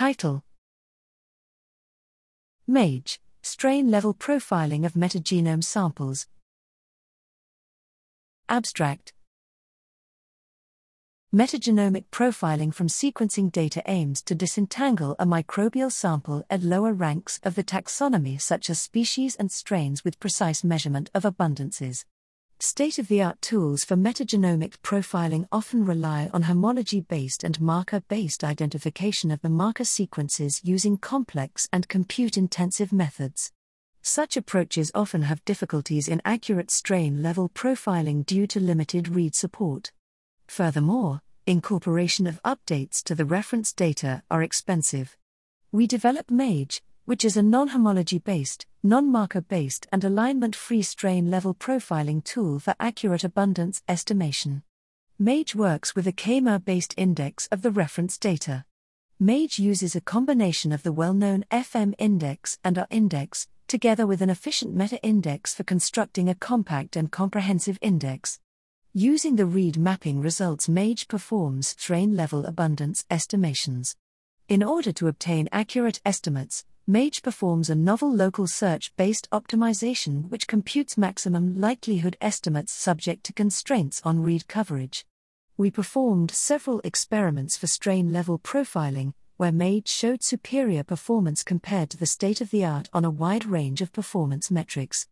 Title MAGE Strain Level Profiling of Metagenome Samples. Abstract Metagenomic profiling from sequencing data aims to disentangle a microbial sample at lower ranks of the taxonomy, such as species and strains, with precise measurement of abundances. State of the art tools for metagenomic profiling often rely on homology based and marker based identification of the marker sequences using complex and compute intensive methods. Such approaches often have difficulties in accurate strain level profiling due to limited read support. Furthermore, incorporation of updates to the reference data are expensive. We develop MAGE, which is a non homology based, non marker based, and alignment free strain level profiling tool for accurate abundance estimation. MAGE works with a k-mer based index of the reference data. MAGE uses a combination of the well known FM index and R index, together with an efficient meta index for constructing a compact and comprehensive index. Using the read mapping results, MAGE performs strain level abundance estimations. In order to obtain accurate estimates, MAGE performs a novel local search based optimization which computes maximum likelihood estimates subject to constraints on read coverage. We performed several experiments for strain level profiling, where MAGE showed superior performance compared to the state of the art on a wide range of performance metrics.